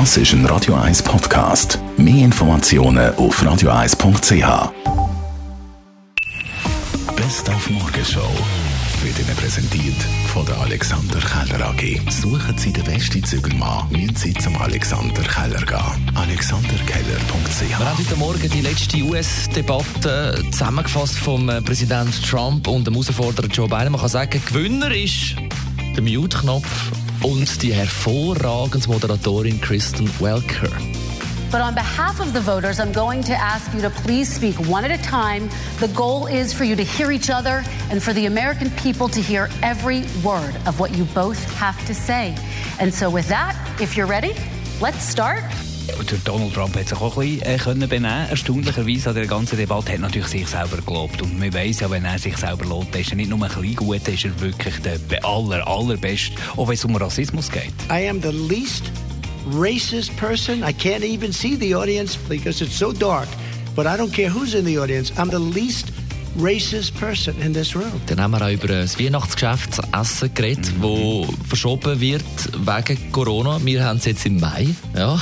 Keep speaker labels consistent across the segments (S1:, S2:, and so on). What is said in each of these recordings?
S1: Das ist ein Radio 1 Podcast. Mehr Informationen auf radio1.ch. Best auf Morgenshow wird Ihnen präsentiert von der Alexander Keller AG. Suchen Sie den besten Zügelmann, müssen Sie zum Alexander Keller gehen. AlexanderKeller.ch
S2: Wir haben heute Morgen die letzte US-Debatte zusammengefasst vom äh, Präsident Trump und dem Herausforderer Joe Biden. Man kann sagen, Gewinner ist der Mute-Knopf und die hervorragende Moderatorin Kristen Welker.
S3: But on behalf of the voters, I'm going to ask you to please speak one at a time. The goal is for you to hear each other and for the American people to hear every word of what you both have to say. And so, with that, if you're ready, let's start.
S4: Donald Trump hat sich auch ein bisschen äh, können benehmen. Erstaunlicherweise an der ganzen Debatte hat natürlich sich selber gelobt. Und man weiss ja, wenn er sich selber lobt, ist er nicht nur ein bisschen gut, ist er wirklich der aller, allerbeste, auch wenn es um Rassismus geht.
S5: I am the least racist person. I can't even see the audience because it's so dark. But I don't care who's in the audience. I'm the least racist person in this room.
S2: Dann haben wir auch über das Weihnachtsgeschäft, das Essen geredet, wo verschoben wird wegen Corona. Wir haben es jetzt im Mai. Ja.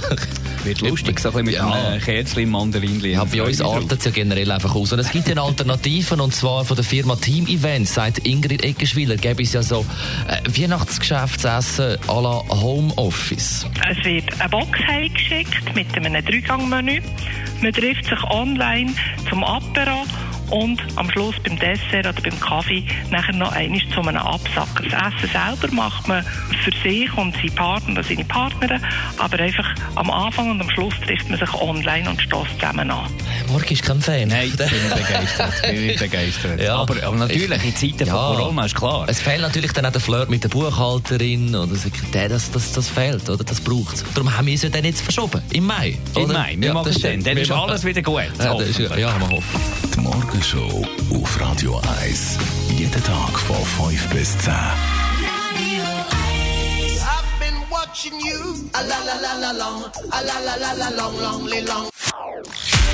S4: Wird lustig, so ein bisschen mit
S2: Ja.
S4: einem Kerzchen, Mandarinli.
S2: Ja, bei uns artet es ja generell einfach aus. Und es gibt ja Alternativen, und zwar von der Firma Team Events, sagt Ingrid Eckeschwiller, gäbe es ja so äh, Weihnachtsgeschäftsessen à la Homeoffice.
S6: Es wird eine Box heimgeschickt mit einem Dreigangmenü. Man trifft sich online zum Apero und am Schluss beim Dessert oder beim Kaffee nachher noch einmal zu einem Absacker. Das Essen selber macht man für sich und seine Partner oder seine Partnerin, aber einfach am Anfang und am Schluss trifft man sich online und stößt zusammen an.
S2: Marc ist kein Fan.
S4: Nein, ich bin nicht begeistert. Bin begeistert.
S2: Ja.
S4: aber, aber natürlich, in Zeiten
S2: Ja.
S4: von Corona ist klar.
S2: Es fehlt natürlich dann auch der Flirt mit der Buchhalterin oder Sekretär, das, das, das fehlt, oder? Das braucht Darum haben wir es ja dann jetzt verschoben, im Mai.
S4: Im? Mai, wir machen
S2: das
S4: es dann. Dann ist
S2: machen-
S4: alles wieder gut.
S2: Ja, das ist, ja, wir hoffen.
S1: Die Morgenshow auf Radio 1. Jeden Tag von 5 bis 10.
S7: I've been watching you. A la la la la long. A la la la la long, long, long.